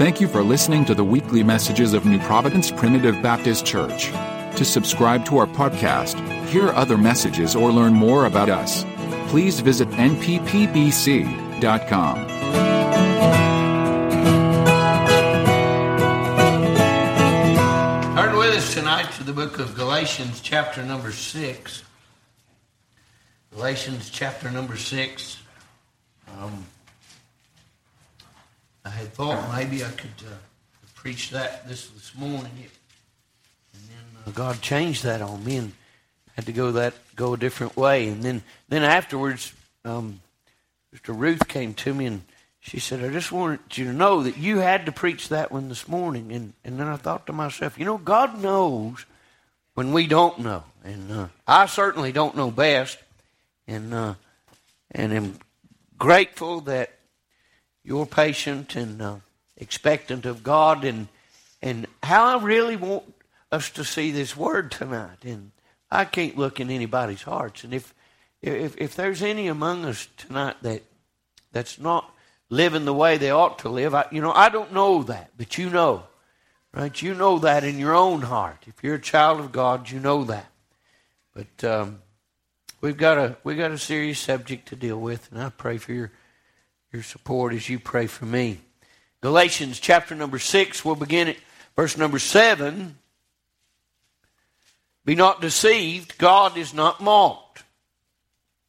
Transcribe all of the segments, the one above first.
Thank you for listening to the weekly messages of New Providence Primitive Baptist Church. To subscribe to our podcast, hear other messages, or learn more about us, please visit nppbc.com. Turn with us tonight to the book of Galatians, chapter number 6. Galatians, chapter number 6. Um, I had thought maybe I could uh, preach that this this morning, and then uh, God changed that on me and had to go that go a different way. And then then afterwards, um, Mr. Ruth came to me and she said, "I just wanted you to know that you had to preach that one this morning." And and then I thought to myself, you know, God knows when we don't know, and uh, I certainly don't know best, and uh, and am grateful that you're patient and uh, expectant of God, and and how I really want us to see this word tonight. And I can't look in anybody's hearts, and if if if there's any among us tonight that that's not living the way they ought to live, I, you know, I don't know that, but you know, right? You know that in your own heart. If you're a child of God, you know that. But um, we've got a we've got a serious subject to deal with, and I pray for your your support as you pray for me. Galatians chapter number 6, we'll begin at verse number 7. Be not deceived, God is not mocked.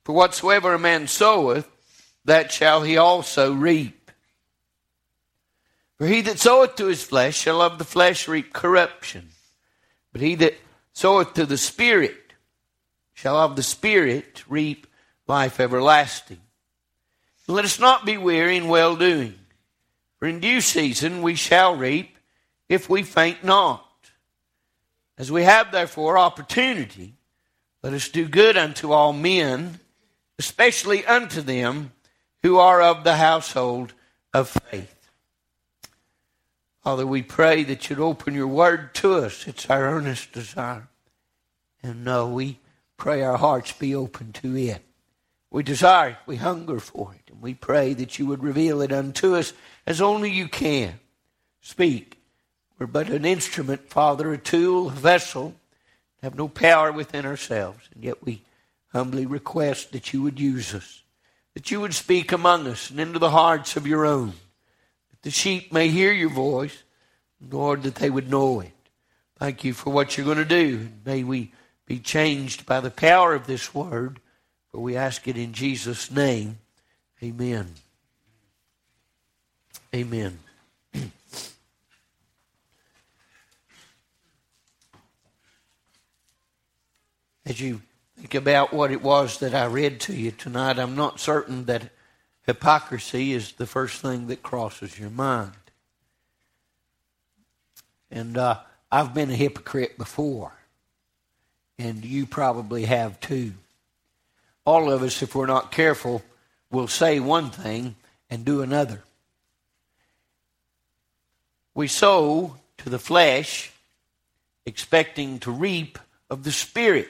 For whatsoever a man soweth, that shall he also reap. For he that soweth to his flesh shall of the flesh reap corruption. But he that soweth to the Spirit shall of the Spirit reap life everlasting. Let us not be weary in well doing, for in due season we shall reap if we faint not. As we have therefore opportunity, let us do good unto all men, especially unto them who are of the household of faith. Father, we pray that you'd open your word to us. It's our earnest desire. And no, we pray our hearts be open to it. We desire it, we hunger for it, and we pray that you would reveal it unto us as only you can. Speak. We're but an instrument, Father, a tool, a vessel, have no power within ourselves, and yet we humbly request that you would use us, that you would speak among us and into the hearts of your own, that the sheep may hear your voice, Lord, that they would know it. Thank you for what you're going to do, may we be changed by the power of this word. For we ask it in Jesus' name. Amen. Amen. As you think about what it was that I read to you tonight, I'm not certain that hypocrisy is the first thing that crosses your mind. And uh, I've been a hypocrite before, and you probably have too all of us, if we're not careful, will say one thing and do another. We sow to the flesh, expecting to reap of the Spirit.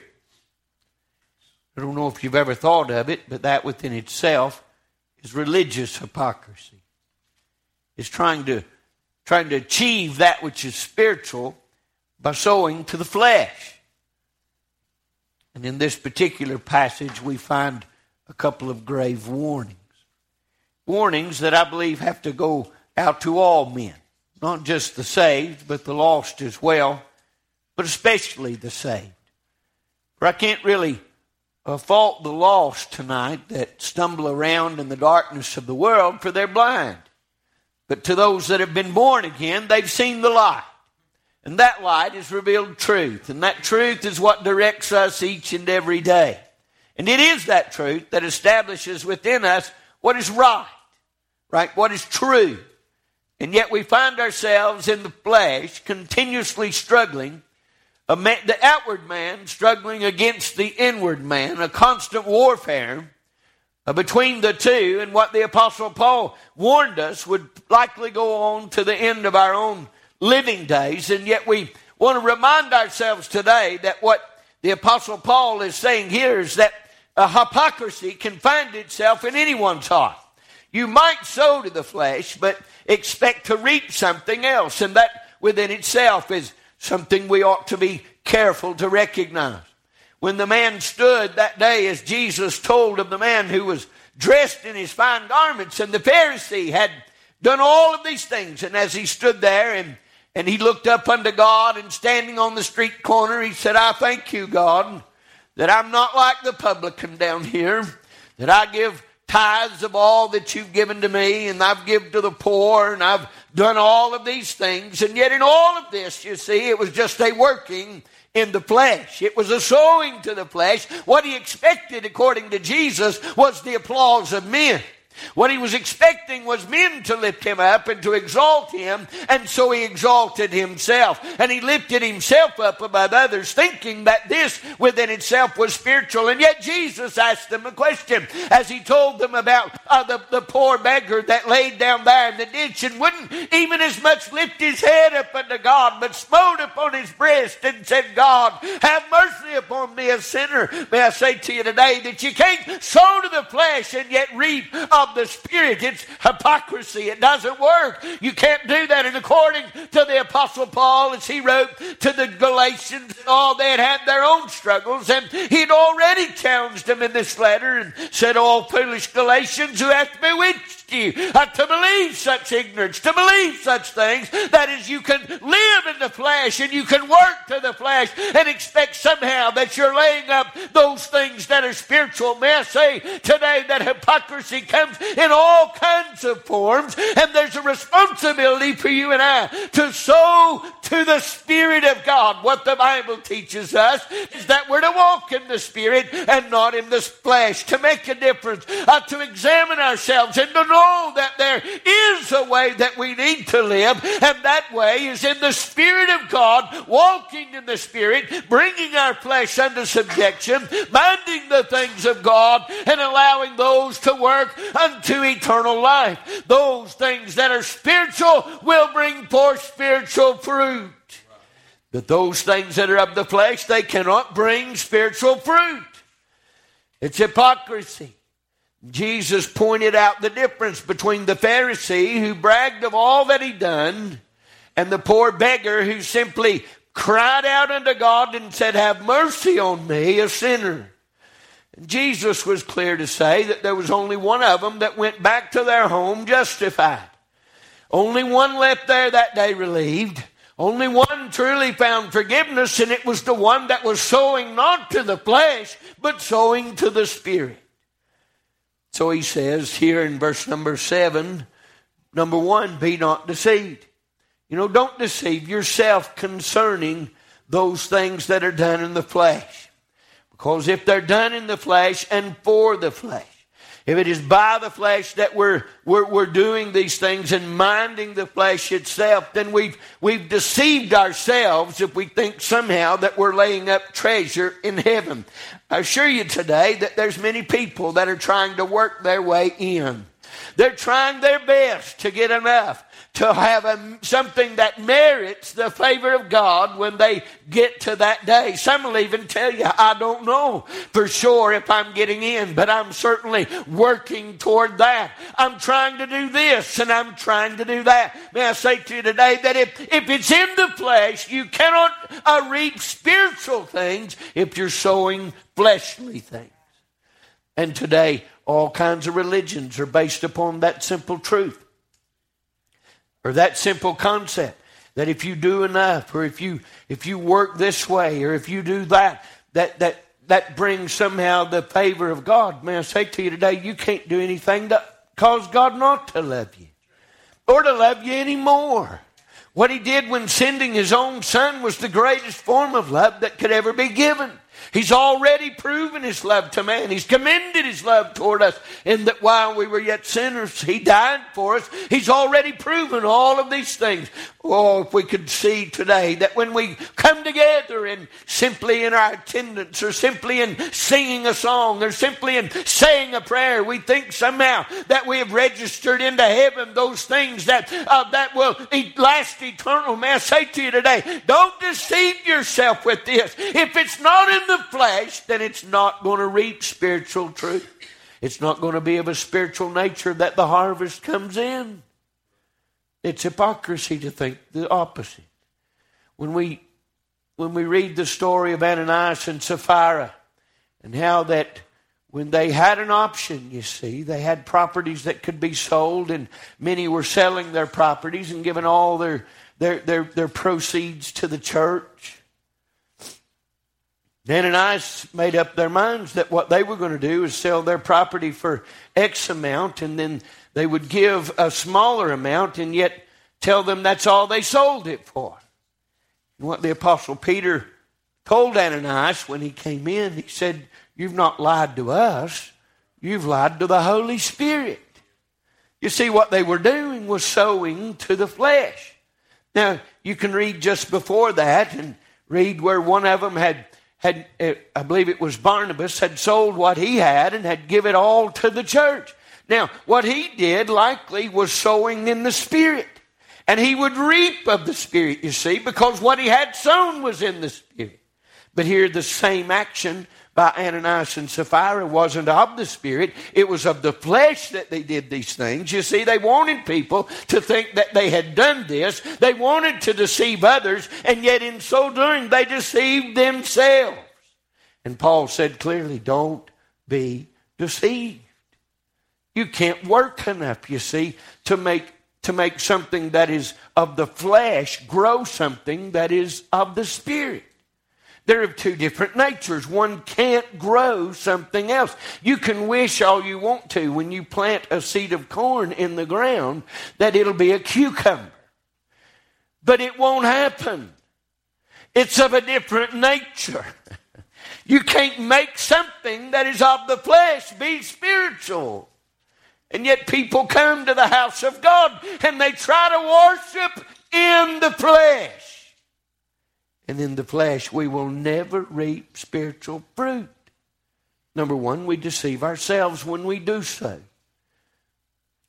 I don't know if you've ever thought of it, but that within itself is religious hypocrisy. It's trying to trying to achieve that which is spiritual by sowing to the flesh. And in this particular passage, we find a couple of grave warnings. Warnings that I believe have to go out to all men, not just the saved, but the lost as well, but especially the saved. For I can't really uh, fault the lost tonight that stumble around in the darkness of the world, for they're blind. But to those that have been born again, they've seen the light. And that light is revealed truth. And that truth is what directs us each and every day. And it is that truth that establishes within us what is right, right? What is true. And yet we find ourselves in the flesh continuously struggling, the outward man struggling against the inward man, a constant warfare uh, between the two. And what the Apostle Paul warned us would likely go on to the end of our own living days, and yet we want to remind ourselves today that what the Apostle Paul is saying here is that a hypocrisy can find itself in anyone's heart. You might sow to the flesh, but expect to reap something else. And that within itself is something we ought to be careful to recognize. When the man stood that day, as Jesus told of the man who was dressed in his fine garments, and the Pharisee had done all of these things, and as he stood there and and he looked up unto God and standing on the street corner, he said, I thank you, God, that I'm not like the publican down here, that I give tithes of all that you've given to me, and I've given to the poor, and I've done all of these things. And yet, in all of this, you see, it was just a working in the flesh. It was a sowing to the flesh. What he expected, according to Jesus, was the applause of men. What he was expecting was men to lift him up and to exalt him, and so he exalted himself. And he lifted himself up above others, thinking that this within itself was spiritual. And yet Jesus asked them a question as he told them about uh, the, the poor beggar that laid down there in the ditch and wouldn't even as much lift his head up unto God, but smote upon his breast and said, God, have mercy upon me, a sinner. May I say to you today that you can't sow to the flesh and yet reap of the Spirit. It's hypocrisy. It doesn't work. You can't do that. And according to the Apostle Paul, as he wrote to the Galatians, and all they had had their own struggles, and he'd already challenged them in this letter and said, All foolish Galatians who have bewitched you uh, to believe such ignorance, to believe such things. That is, you can live in the flesh and you can work to the flesh and expect somehow that you're laying up those things that are spiritual. May I say today that hypocrisy comes in all kinds of forms, and there's a responsibility for you and I to sow to the Spirit of God. What the Bible teaches us is that we're to walk in the Spirit and not in the flesh, to make a difference, uh, to examine ourselves and to know know that there is a way that we need to live, and that way is in the Spirit of God, walking in the Spirit, bringing our flesh under subjection, minding the things of God, and allowing those to work unto eternal life. Those things that are spiritual will bring forth spiritual fruit. But those things that are of the flesh, they cannot bring spiritual fruit. It's hypocrisy. Jesus pointed out the difference between the Pharisee who bragged of all that he'd done and the poor beggar who simply cried out unto God and said, Have mercy on me, a sinner. Jesus was clear to say that there was only one of them that went back to their home justified. Only one left there that day relieved. Only one truly found forgiveness, and it was the one that was sowing not to the flesh, but sowing to the Spirit. So he says here in verse number seven, number one, be not deceived. You know, don't deceive yourself concerning those things that are done in the flesh. Because if they're done in the flesh and for the flesh, if it is by the flesh that we're, we're, we're, doing these things and minding the flesh itself, then we've, we've deceived ourselves if we think somehow that we're laying up treasure in heaven. I assure you today that there's many people that are trying to work their way in. They're trying their best to get enough to have a, something that merits the favor of God when they get to that day. Some will even tell you, I don't know for sure if I'm getting in, but I'm certainly working toward that. I'm trying to do this and I'm trying to do that. May I say to you today that if, if it's in the flesh, you cannot uh, reap spiritual things if you're sowing fleshly things. And today, all kinds of religions are based upon that simple truth or that simple concept that if you do enough or if you if you work this way or if you do that that that that brings somehow the favor of God. May I say to you today, you can't do anything to cause God not to love you or to love you anymore. What he did when sending his own son was the greatest form of love that could ever be given. He's already proven his love to man. He's commended his love toward us in that while we were yet sinners, he died for us. He's already proven all of these things. Oh, if we could see today that when we come together and simply in our attendance or simply in singing a song or simply in saying a prayer, we think somehow that we have registered into heaven those things that, uh, that will last eternal. May I say to you today, don't deceive yourself with this. If it's not in the flesh, then it's not going to reach spiritual truth. It's not going to be of a spiritual nature that the harvest comes in. It's hypocrisy to think the opposite. When we when we read the story of Ananias and Sapphira and how that when they had an option, you see, they had properties that could be sold, and many were selling their properties and giving all their their their, their proceeds to the church. Ananias made up their minds that what they were going to do is sell their property for X amount, and then they would give a smaller amount and yet tell them that's all they sold it for. And what the Apostle Peter told Ananias when he came in, he said, You've not lied to us, you've lied to the Holy Spirit. You see, what they were doing was sowing to the flesh. Now, you can read just before that and read where one of them had, had I believe it was Barnabas, had sold what he had and had give it all to the church. Now, what he did likely was sowing in the Spirit. And he would reap of the Spirit, you see, because what he had sown was in the Spirit. But here, the same action by Ananias and Sapphira wasn't of the Spirit, it was of the flesh that they did these things. You see, they wanted people to think that they had done this, they wanted to deceive others, and yet in so doing, they deceived themselves. And Paul said clearly, don't be deceived. You can't work enough, you see, to make to make something that is of the flesh grow something that is of the spirit. They're of two different natures. One can't grow something else. You can wish all you want to when you plant a seed of corn in the ground that it'll be a cucumber. But it won't happen. It's of a different nature. You can't make something that is of the flesh be spiritual. And yet people come to the house of God and they try to worship in the flesh. And in the flesh, we will never reap spiritual fruit. Number one, we deceive ourselves when we do so.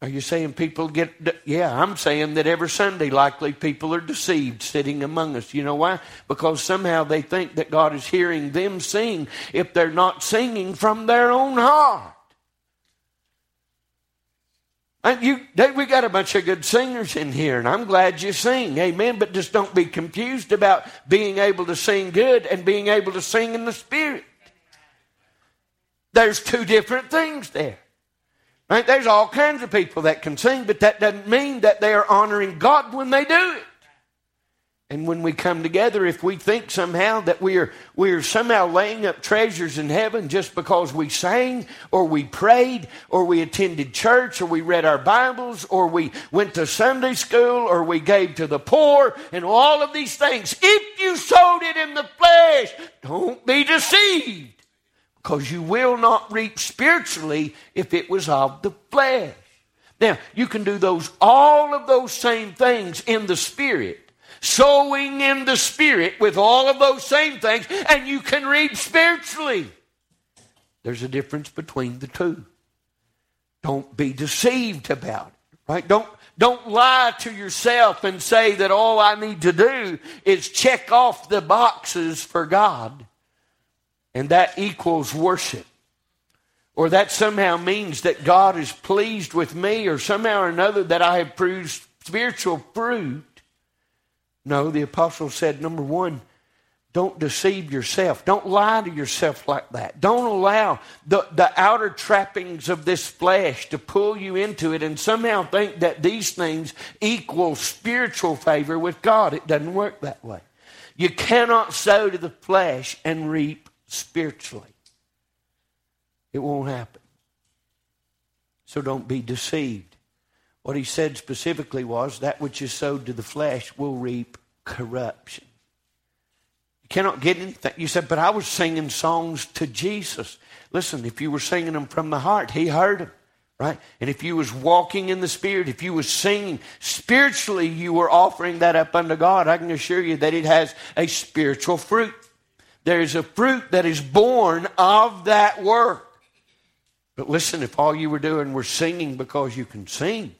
Are you saying people get, yeah, I'm saying that every Sunday likely people are deceived sitting among us. You know why? Because somehow they think that God is hearing them sing if they're not singing from their own heart. You, we got a bunch of good singers in here, and I'm glad you sing. Amen. But just don't be confused about being able to sing good and being able to sing in the Spirit. There's two different things there. Right? There's all kinds of people that can sing, but that doesn't mean that they are honoring God when they do it. And when we come together, if we think somehow that we are, we are somehow laying up treasures in heaven just because we sang, or we prayed, or we attended church, or we read our Bibles, or we went to Sunday school, or we gave to the poor, and all of these things, if you sowed it in the flesh, don't be deceived, because you will not reap spiritually if it was of the flesh. Now, you can do those, all of those same things in the spirit sowing in the Spirit with all of those same things, and you can reap spiritually. There's a difference between the two. Don't be deceived about it, right? Don't, don't lie to yourself and say that all I need to do is check off the boxes for God, and that equals worship. Or that somehow means that God is pleased with me, or somehow or another that I have produced spiritual fruit. No, the apostle said, number one, don't deceive yourself. Don't lie to yourself like that. Don't allow the, the outer trappings of this flesh to pull you into it and somehow think that these things equal spiritual favor with God. It doesn't work that way. You cannot sow to the flesh and reap spiritually. It won't happen. So don't be deceived. What he said specifically was that which is sowed to the flesh will reap corruption. You cannot get anything. You said, but I was singing songs to Jesus. Listen, if you were singing them from the heart, he heard them. Right? And if you was walking in the Spirit, if you was singing spiritually, you were offering that up unto God. I can assure you that it has a spiritual fruit. There is a fruit that is born of that work. But listen, if all you were doing was singing because you can sing,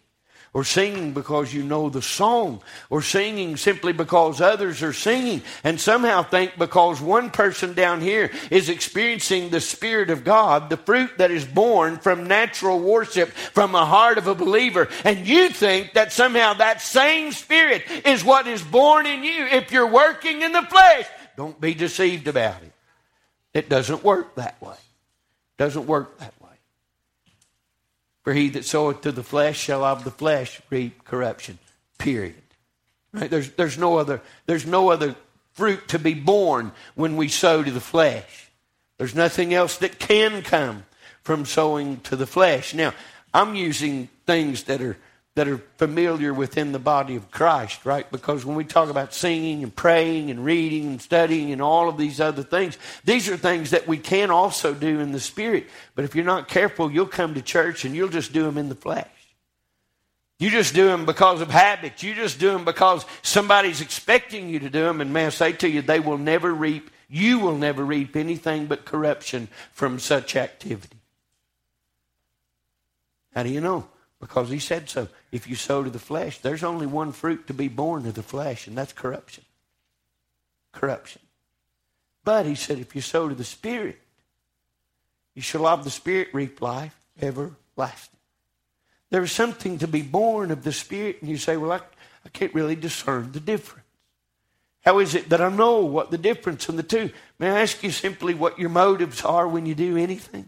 or singing because you know the song, or singing simply because others are singing, and somehow think because one person down here is experiencing the Spirit of God, the fruit that is born from natural worship from the heart of a believer, and you think that somehow that same Spirit is what is born in you if you're working in the flesh, don't be deceived about it. It doesn't work that way. Doesn't work that way. For he that soweth to the flesh shall of the flesh reap corruption. Period. Right? There's, there's, no other, there's no other fruit to be born when we sow to the flesh. There's nothing else that can come from sowing to the flesh. Now, I'm using things that are that are familiar within the body of Christ, right? Because when we talk about singing and praying and reading and studying and all of these other things, these are things that we can also do in the Spirit. But if you're not careful, you'll come to church and you'll just do them in the flesh. You just do them because of habit. You just do them because somebody's expecting you to do them. And may I say to you, they will never reap, you will never reap anything but corruption from such activity. How do you know? Because he said so. If you sow to the flesh, there's only one fruit to be born of the flesh, and that's corruption. Corruption. But he said, if you sow to the Spirit, you shall of the Spirit reap life everlasting. There is something to be born of the Spirit, and you say, well, I, I can't really discern the difference. How is it that I know what the difference in the two? May I ask you simply what your motives are when you do anything?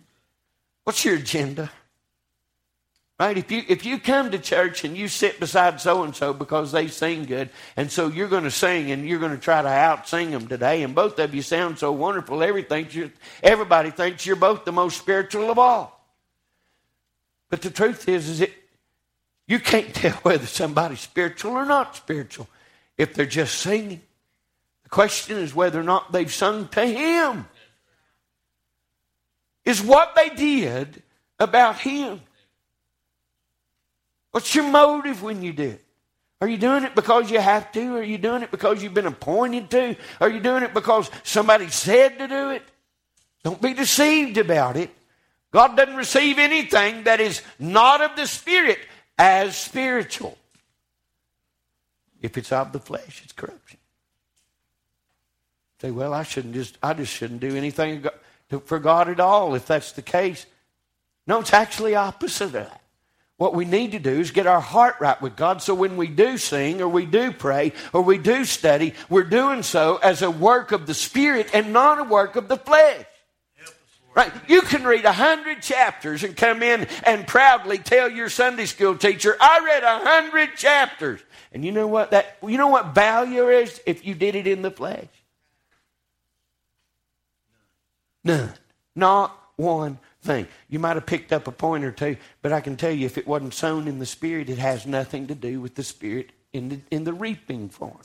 What's your agenda? Right? If you if you come to church and you sit beside so and so because they sing good, and so you're going to sing and you're going to try to out sing them today, and both of you sound so wonderful, everything everybody thinks you're both the most spiritual of all. But the truth is, is it you can't tell whether somebody's spiritual or not spiritual if they're just singing. The question is whether or not they've sung to Him. Is what they did about Him. What's your motive when you do it? Are you doing it because you have to? Are you doing it because you've been appointed to? Are you doing it because somebody said to do it? Don't be deceived about it. God doesn't receive anything that is not of the Spirit as spiritual. If it's of the flesh, it's corruption. Say, well, I shouldn't just, I just shouldn't do anything for God at all if that's the case. No, it's actually opposite of that. What we need to do is get our heart right with God so when we do sing or we do pray or we do study, we're doing so as a work of the Spirit and not a work of the flesh. Right? You can read a hundred chapters and come in and proudly tell your Sunday school teacher, I read a hundred chapters. And you know what that you know what value is if you did it in the flesh? None. Not one thing. You might have picked up a point or two, but I can tell you if it wasn't sown in the Spirit, it has nothing to do with the Spirit in the, in the reaping form.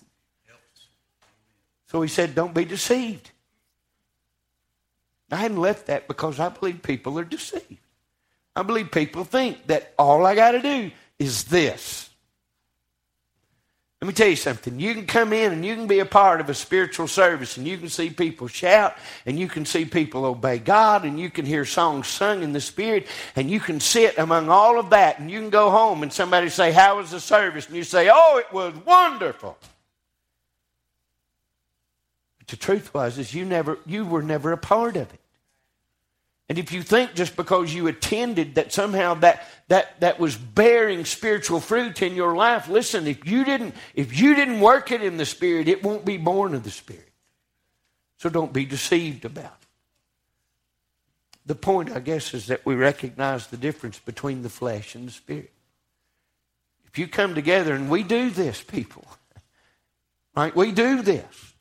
So he said, Don't be deceived. I hadn't left that because I believe people are deceived. I believe people think that all I got to do is this. Let me tell you something. You can come in and you can be a part of a spiritual service and you can see people shout and you can see people obey God and you can hear songs sung in the Spirit and you can sit among all of that and you can go home and somebody say, How was the service? And you say, Oh, it was wonderful. But the truth was is you never you were never a part of it. And if you think just because you attended that somehow that, that, that was bearing spiritual fruit in your life, listen, if you didn't, if you didn't work it in the Spirit, it won't be born of the Spirit. So don't be deceived about it. The point, I guess, is that we recognize the difference between the flesh and the Spirit. If you come together and we do this, people, right? We do this.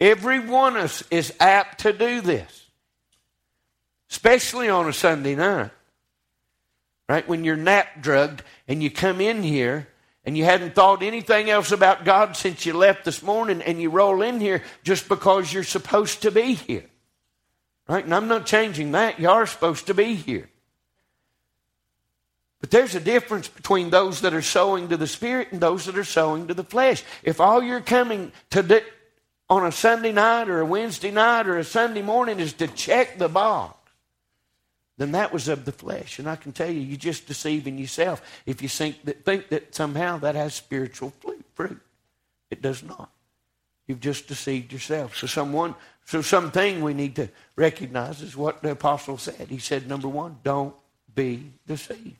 Every one of us is apt to do this especially on a Sunday night. Right? When you're nap drugged and you come in here and you hadn't thought anything else about God since you left this morning and you roll in here just because you're supposed to be here. Right? And I'm not changing that. You are supposed to be here. But there's a difference between those that are sowing to the Spirit and those that are sowing to the flesh. If all you're coming to do on a Sunday night or a Wednesday night or a Sunday morning is to check the box, then that was of the flesh. And I can tell you, you're just deceiving yourself if you think that, think that somehow that has spiritual fruit. It does not. You've just deceived yourself. So someone, so something we need to recognize is what the apostle said. He said, number one, don't be deceived.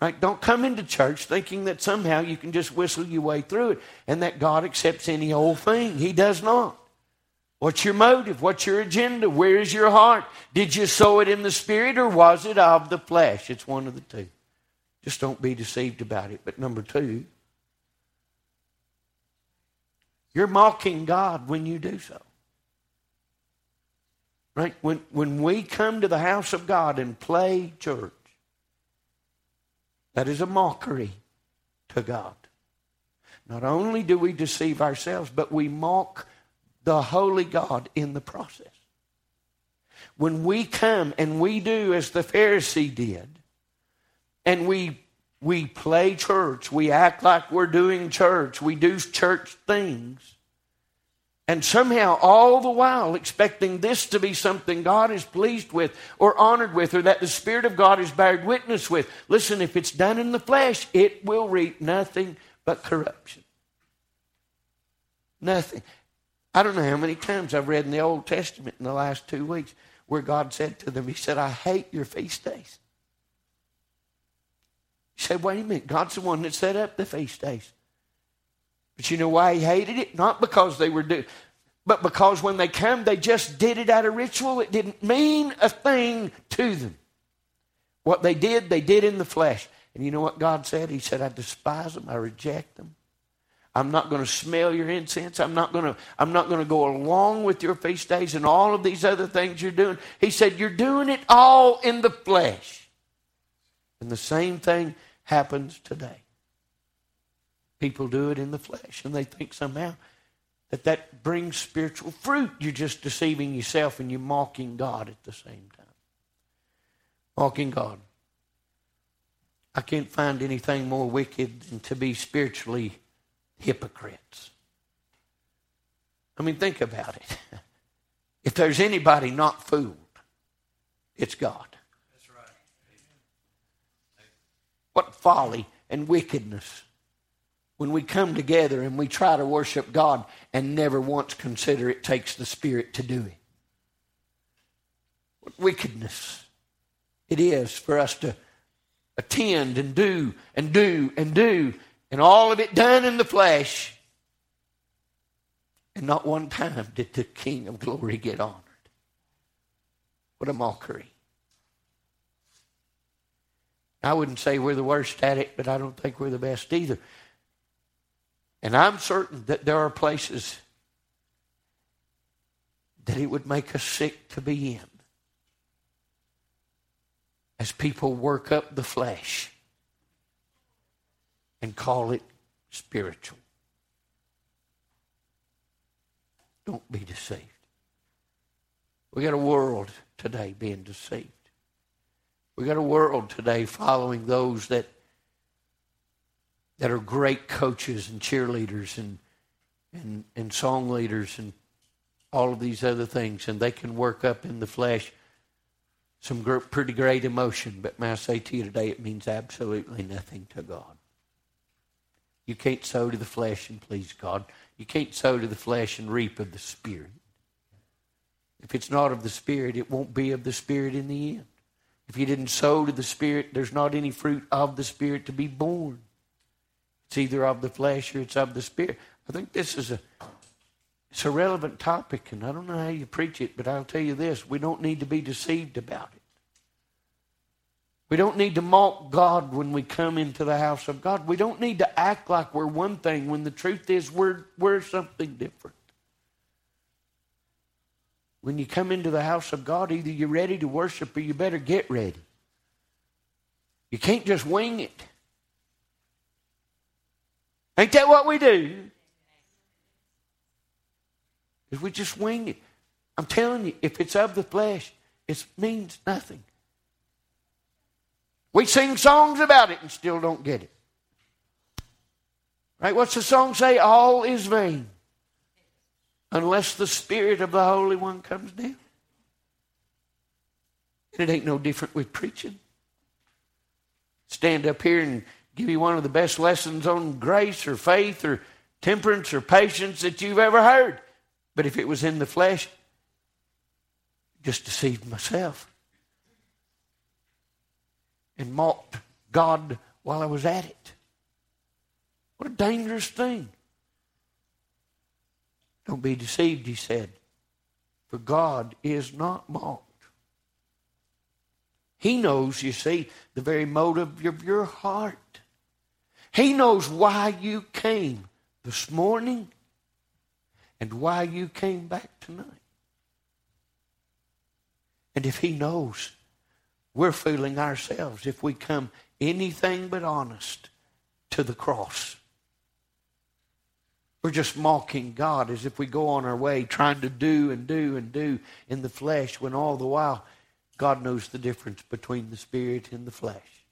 Right? Don't come into church thinking that somehow you can just whistle your way through it and that God accepts any old thing. He does not. What's your motive? What's your agenda? Where is your heart? Did you sow it in the spirit or was it of the flesh? It's one of the two. Just don't be deceived about it. But number two, you're mocking God when you do so. Right? When, when we come to the house of God and play church, that is a mockery to God. Not only do we deceive ourselves, but we mock the holy God in the process. When we come and we do as the Pharisee did, and we we play church, we act like we're doing church, we do church things, and somehow all the while expecting this to be something God is pleased with or honored with or that the Spirit of God is beared witness with. Listen, if it's done in the flesh, it will reap nothing but corruption. Nothing. I don't know how many times I've read in the Old Testament in the last two weeks where God said to them, He said, I hate your feast days. He said, wait a minute, God's the one that set up the feast days. But you know why he hated it? Not because they were doing, but because when they come, they just did it out of ritual. It didn't mean a thing to them. What they did, they did in the flesh. And you know what God said? He said, I despise them, I reject them. I'm not going to smell your incense. I'm not going to I'm not going to go along with your feast days and all of these other things you're doing. He said you're doing it all in the flesh. And the same thing happens today. People do it in the flesh and they think somehow that that brings spiritual fruit. You're just deceiving yourself and you're mocking God at the same time. Mocking God. I can't find anything more wicked than to be spiritually hypocrites. I mean, think about it. If there's anybody not fooled, it's God. That's right. What folly and wickedness when we come together and we try to worship God and never once consider it takes the Spirit to do it. What wickedness it is for us to attend and do and do and do and all of it done in the flesh. And not one time did the King of glory get honored. What a mockery. I wouldn't say we're the worst at it, but I don't think we're the best either. And I'm certain that there are places that it would make us sick to be in as people work up the flesh and call it spiritual. Don't be deceived. We got a world today being deceived. We got a world today following those that that are great coaches and cheerleaders and and and song leaders and all of these other things, and they can work up in the flesh some pretty great emotion. But may I say to you today, it means absolutely nothing to God. You can't sow to the flesh and please God. You can't sow to the flesh and reap of the Spirit. If it's not of the Spirit, it won't be of the Spirit in the end. If you didn't sow to the Spirit, there's not any fruit of the Spirit to be born. It's either of the flesh or it's of the Spirit. I think this is a it's a relevant topic, and I don't know how you preach it, but I'll tell you this: we don't need to be deceived about it. We don't need to mock God when we come into the house of God. We don't need to act like we're one thing when the truth is we're, we're something different. When you come into the house of God, either you're ready to worship or you better get ready. You can't just wing it. Ain't that what we do? If we just wing it. I'm telling you, if it's of the flesh, it means nothing. We sing songs about it and still don't get it. Right? What's the song say? All is vain unless the Spirit of the Holy One comes down. And it ain't no different with preaching. Stand up here and give you one of the best lessons on grace or faith or temperance or patience that you've ever heard. But if it was in the flesh, just deceived myself and mocked God while I was at it. What a dangerous thing. Don't be deceived, he said, for God is not mocked. He knows, you see, the very motive of your heart. He knows why you came this morning and why you came back tonight. And if He knows, we're fooling ourselves if we come anything but honest to the cross. We're just mocking God as if we go on our way trying to do and do and do in the flesh when all the while God knows the difference between the spirit and the flesh.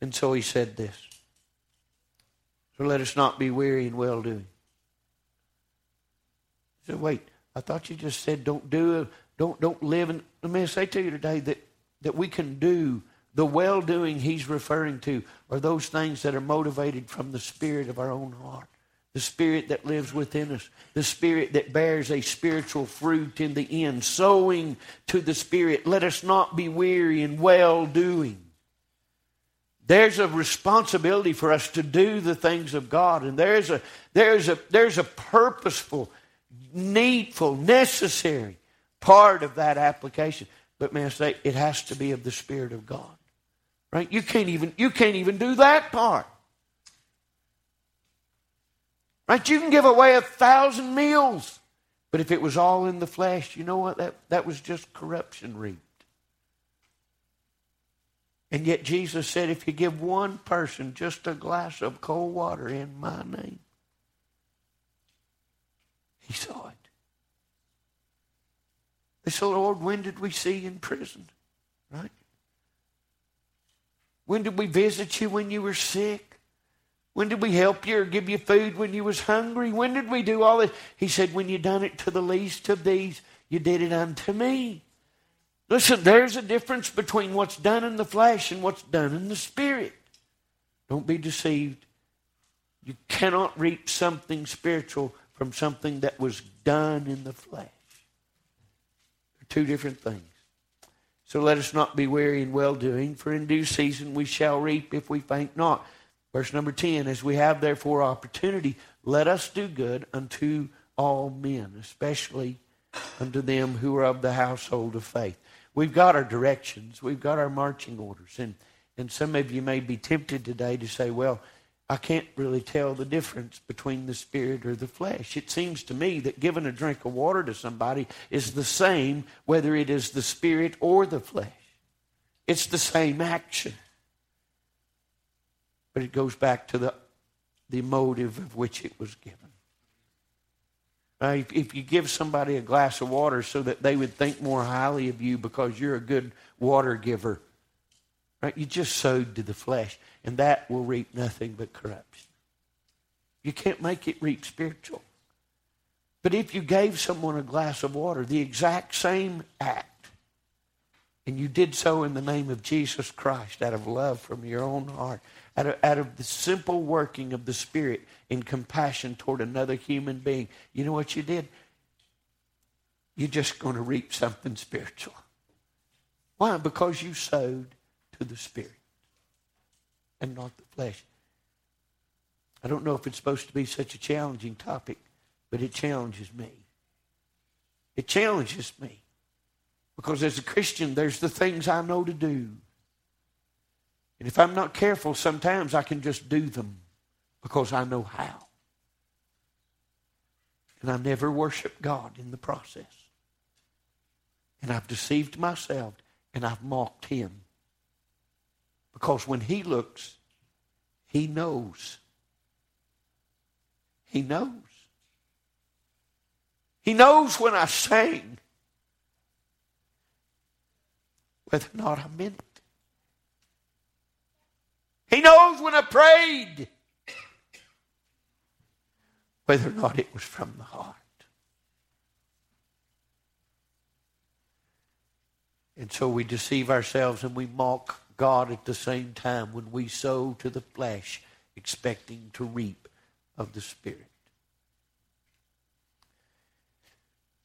And so he said this. So let us not be weary in well doing. He said, wait, I thought you just said don't do don't don't live in let me say to you today that, that we can do the well doing he's referring to are those things that are motivated from the spirit of our own heart the Spirit that lives within us, the Spirit that bears a spiritual fruit in the end, sowing to the Spirit. Let us not be weary in well doing. There's a responsibility for us to do the things of God, and there's a, there's a, there's a purposeful, needful, necessary part of that application. But may I say, it has to be of the Spirit of God. Right? You can't even, you can't even do that part. Right? You can give away a thousand meals. But if it was all in the flesh, you know what? That, that was just corruption reaped. And yet Jesus said, if you give one person just a glass of cold water in my name, he saw it. They said, Lord, when did we see you in prison? Right? When did we visit you when you were sick? When did we help you or give you food when you was hungry? When did we do all this? He said, when you done it to the least of these, you did it unto me. Listen, there's a difference between what's done in the flesh and what's done in the spirit. Don't be deceived. You cannot reap something spiritual from something that was done in the flesh. Two different things. So let us not be weary in well doing, for in due season we shall reap if we faint not. Verse number 10 As we have therefore opportunity, let us do good unto all men, especially unto them who are of the household of faith. We've got our directions, we've got our marching orders. And, and some of you may be tempted today to say, well, I can't really tell the difference between the spirit or the flesh. It seems to me that giving a drink of water to somebody is the same whether it is the spirit or the flesh. It's the same action. But it goes back to the, the motive of which it was given. if, if you give somebody a glass of water so that they would think more highly of you because you're a good water giver, right? You just sowed to the flesh, and that will reap nothing but corruption. You can't make it reap spiritual. But if you gave someone a glass of water, the exact same act, and you did so in the name of Jesus Christ out of love from your own heart, out of, out of the simple working of the Spirit in compassion toward another human being, you know what you did? You're just going to reap something spiritual. Why? Because you sowed to the Spirit and not the flesh. I don't know if it's supposed to be such a challenging topic, but it challenges me. It challenges me. Because as a Christian, there's the things I know to do. And if I'm not careful, sometimes I can just do them because I know how. And I never worship God in the process. And I've deceived myself and I've mocked Him. Because when He looks, He knows. He knows. He knows when I sing whether or not I meant it. He knows when I prayed whether or not it was from the heart. And so we deceive ourselves and we mock God at the same time when we sow to the flesh, expecting to reap of the Spirit.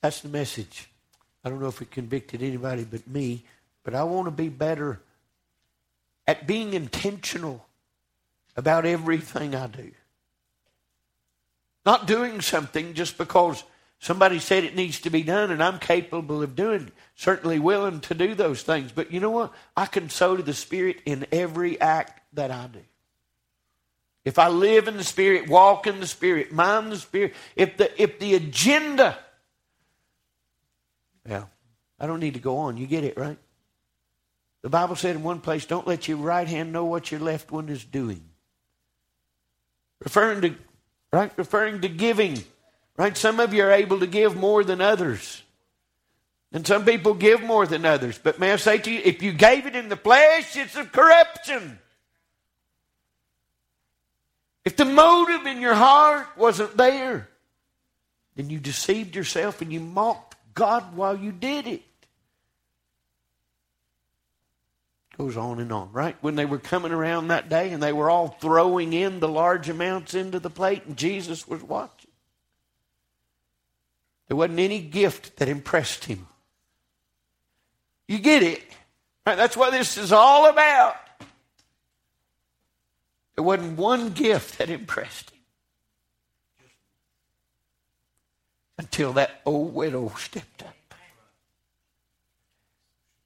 That's the message. I don't know if it convicted anybody but me, but I want to be better at being intentional about everything I do. Not doing something just because somebody said it needs to be done and I'm capable of doing. Certainly willing to do those things. But you know what? I can sow to the Spirit in every act that I do. If I live in the Spirit, walk in the Spirit, mind the Spirit, if the, if the agenda yeah. I don't need to go on. You get it, right? The Bible said in one place, don't let your right hand know what your left one is doing. Referring to, right? Referring to giving, right? Some of you are able to give more than others. And some people give more than others. But may I say to you, if you gave it in the flesh, it's a corruption. If the motive in your heart wasn't there, then you deceived yourself and you mocked God while you did it. Goes on and on, right? When they were coming around that day and they were all throwing in the large amounts into the plate and Jesus was watching. There wasn't any gift that impressed him. You get it? Right? That's what this is all about. There wasn't one gift that impressed him. until that old widow stepped up.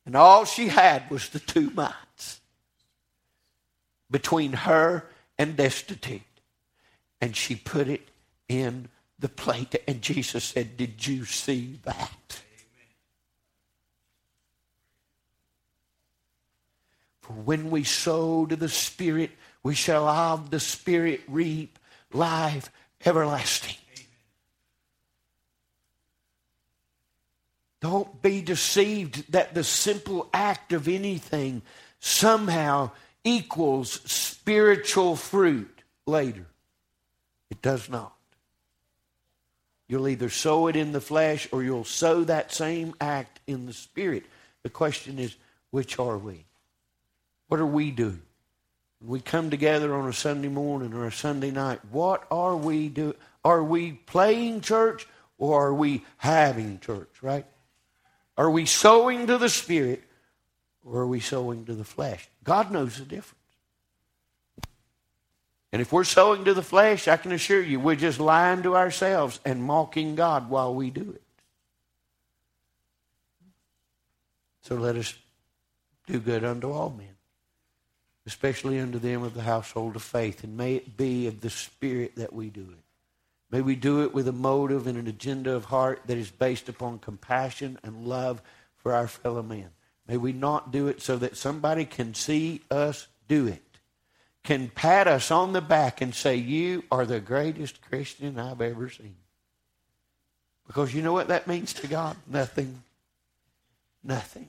And all she had was the two mites between her and destitute. And she put it in the plate. And Jesus said, Did you see that? For when we sow to the Spirit, we shall of the Spirit reap life everlasting. Don't be deceived that the simple act of anything somehow equals spiritual fruit later. It does not. You'll either sow it in the flesh or you'll sow that same act in the spirit. The question is, which are we? What are we doing? When we come together on a Sunday morning or a Sunday night, what are we doing? Are we playing church or are we having church, right? Are we sowing to the Spirit or are we sowing to the flesh? God knows the difference. And if we're sowing to the flesh, I can assure you, we're just lying to ourselves and mocking God while we do it. So let us do good unto all men, especially unto them of the household of faith, and may it be of the Spirit that we do it. May we do it with a motive and an agenda of heart that is based upon compassion and love for our fellow men. May we not do it so that somebody can see us do it, can pat us on the back and say, You are the greatest Christian I've ever seen. Because you know what that means to God? Nothing. Nothing.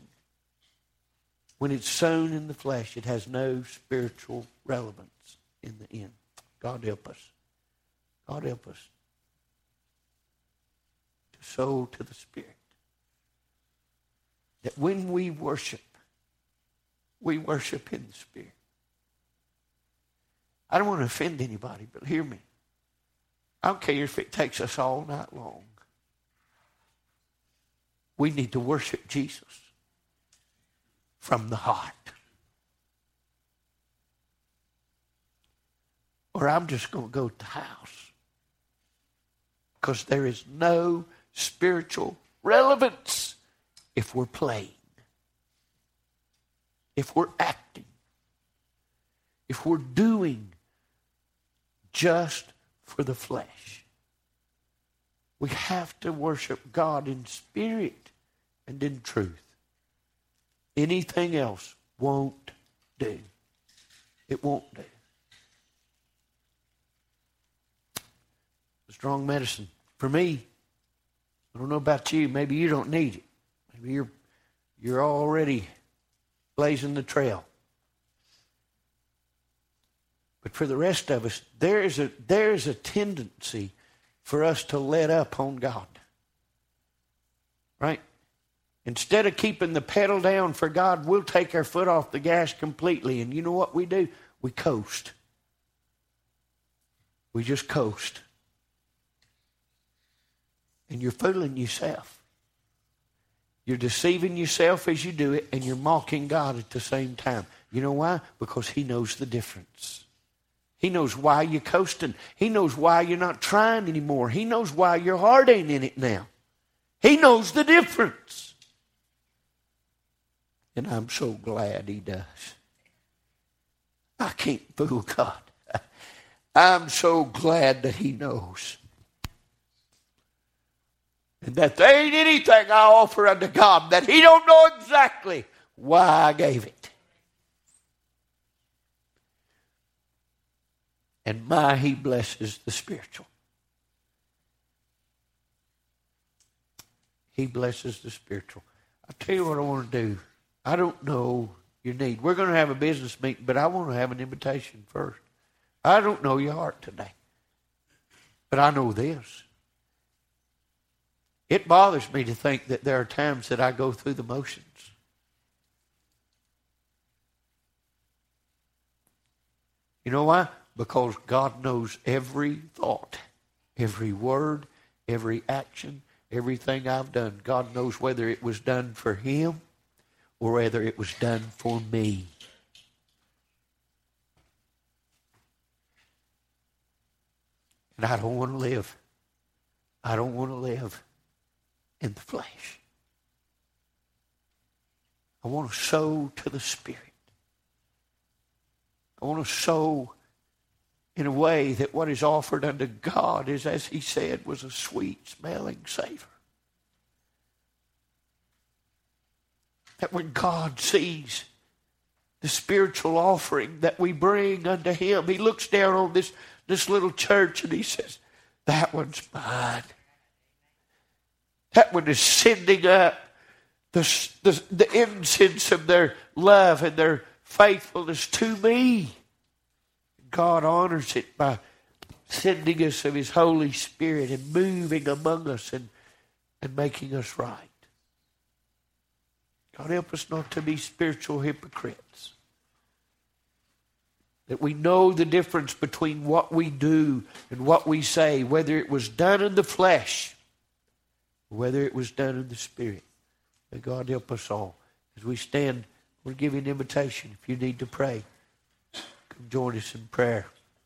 When it's sown in the flesh, it has no spiritual relevance in the end. God help us. God help us to sow to the Spirit. That when we worship, we worship in the Spirit. I don't want to offend anybody, but hear me. I don't care if it takes us all night long. We need to worship Jesus from the heart. Or I'm just going to go to the house because there is no spiritual relevance if we're playing, if we're acting, if we're doing just for the flesh. We have to worship God in spirit and in truth. Anything else won't do. It won't do. Strong medicine for me, I don't know about you, maybe you don't need it. Maybe you're you're already blazing the trail. But for the rest of us, there is a there is a tendency for us to let up on God. Right? Instead of keeping the pedal down for God, we'll take our foot off the gas completely. And you know what we do? We coast. We just coast. And you're fooling yourself. You're deceiving yourself as you do it, and you're mocking God at the same time. You know why? Because He knows the difference. He knows why you're coasting. He knows why you're not trying anymore. He knows why your heart ain't in it now. He knows the difference. And I'm so glad he does. I can't fool God. I'm so glad that he knows. And that there ain't anything I offer unto God that he don't know exactly why I gave it. And my, he blesses the spiritual. He blesses the spiritual. I'll tell you what I want to do. I don't know your need. We're going to have a business meeting, but I want to have an invitation first. I don't know your heart today, but I know this. It bothers me to think that there are times that I go through the motions. You know why? Because God knows every thought, every word, every action, everything I've done. God knows whether it was done for Him or whether it was done for me. And I don't want to live. I don't want to live in the flesh. I want to sow to the Spirit. I want to sow in a way that what is offered unto God is, as he said, was a sweet smelling savor. That when God sees the spiritual offering that we bring unto him, he looks down on this, this little church and he says, That one's mine. That one is sending up the, the, the incense of their love and their faithfulness to me. God honors it by sending us of His Holy Spirit and moving among us and, and making us right. God help us not to be spiritual hypocrites. That we know the difference between what we do and what we say, whether it was done in the flesh or whether it was done in the Spirit. May God help us all. As we stand, give you an invitation if you need to pray. Join us in prayer.